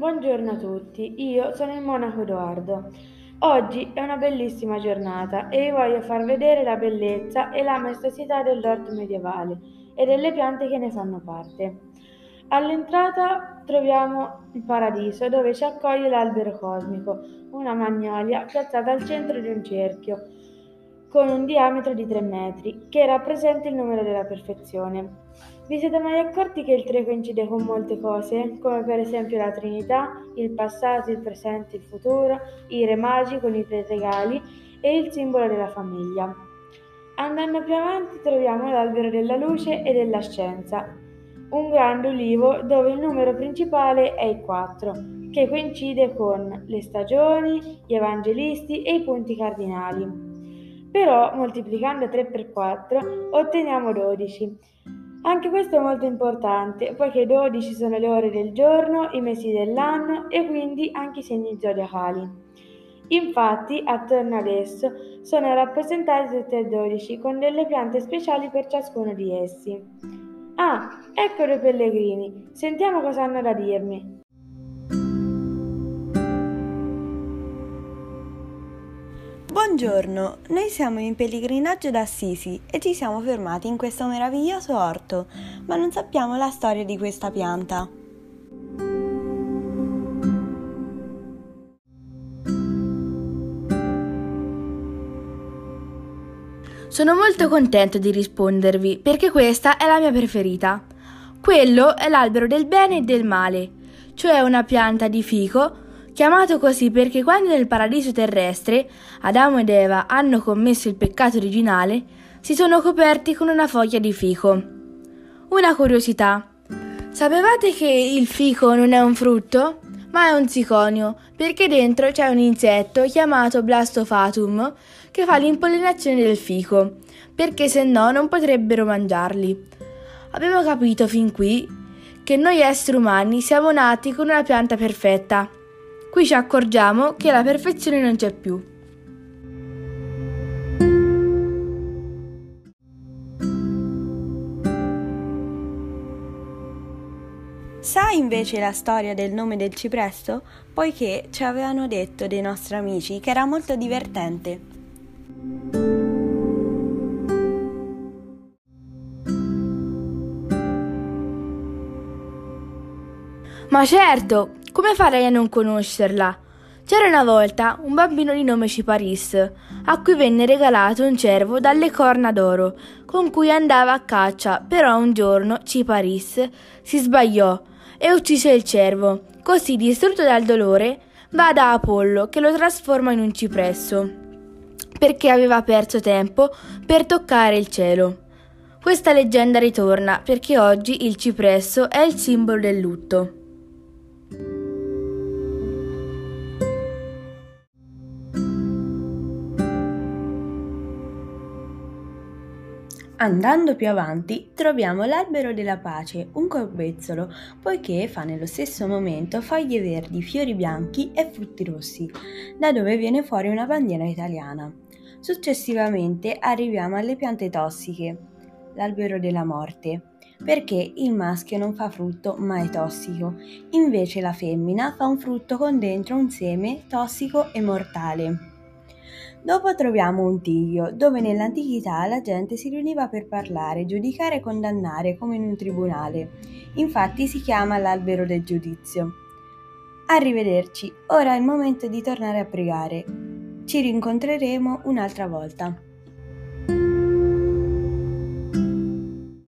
Buongiorno a tutti, io sono il monaco Edoardo. Oggi è una bellissima giornata e vi voglio far vedere la bellezza e la maestosità dell'orto medievale e delle piante che ne fanno parte. All'entrata troviamo il paradiso dove ci accoglie l'albero cosmico, una magnolia piazzata al centro di un cerchio con un diametro di 3 metri, che rappresenta il numero della perfezione. Vi siete mai accorti che il 3 coincide con molte cose, come per esempio la Trinità, il passato, il presente, il futuro, i re magi con i tre regali e il simbolo della famiglia. Andando più avanti troviamo l'albero della luce e della scienza, un grande ulivo dove il numero principale è il 4, che coincide con le stagioni, gli evangelisti e i punti cardinali. Però moltiplicando 3 per 4 otteniamo 12. Anche questo è molto importante, poiché 12 sono le ore del giorno, i mesi dell'anno e quindi anche i segni zodiacali. Infatti, attorno ad esso sono rappresentati tutti e 12 con delle piante speciali per ciascuno di essi. Ah, ecco due pellegrini. Sentiamo cosa hanno da dirmi. Buongiorno, noi siamo in pellegrinaggio da Assisi e ci siamo fermati in questo meraviglioso orto, ma non sappiamo la storia di questa pianta. Sono molto contento di rispondervi perché questa è la mia preferita. Quello è l'albero del bene e del male, cioè una pianta di fico chiamato così perché quando nel paradiso terrestre Adamo ed Eva hanno commesso il peccato originale, si sono coperti con una foglia di fico. Una curiosità. Sapevate che il fico non è un frutto, ma è un ziconio, perché dentro c'è un insetto chiamato blastofatum che fa l'impollinazione del fico, perché se no non potrebbero mangiarli. Abbiamo capito fin qui che noi esseri umani siamo nati con una pianta perfetta Qui ci accorgiamo che la perfezione non c'è più. Sai invece la storia del nome del cipresso? Poiché ci avevano detto dei nostri amici che era molto divertente. Ma certo, come farei a non conoscerla? C'era una volta un bambino di nome Ciparis, a cui venne regalato un cervo dalle corna d'oro, con cui andava a caccia, però un giorno Ciparis si sbagliò e uccise il cervo. Così, distrutto dal dolore, va da Apollo che lo trasforma in un cipresso, perché aveva perso tempo per toccare il cielo. Questa leggenda ritorna perché oggi il cipresso è il simbolo del lutto. Andando più avanti troviamo l'albero della pace, un corbezzolo, poiché fa nello stesso momento foglie verdi, fiori bianchi e frutti rossi, da dove viene fuori una bandiera italiana. Successivamente arriviamo alle piante tossiche, l'albero della morte, perché il maschio non fa frutto ma è tossico, invece la femmina fa un frutto con dentro un seme tossico e mortale. Dopo troviamo un tiglio, dove nell'antichità la gente si riuniva per parlare, giudicare e condannare come in un tribunale. Infatti si chiama l'albero del giudizio. Arrivederci, ora è il momento di tornare a pregare. Ci rincontreremo un'altra volta.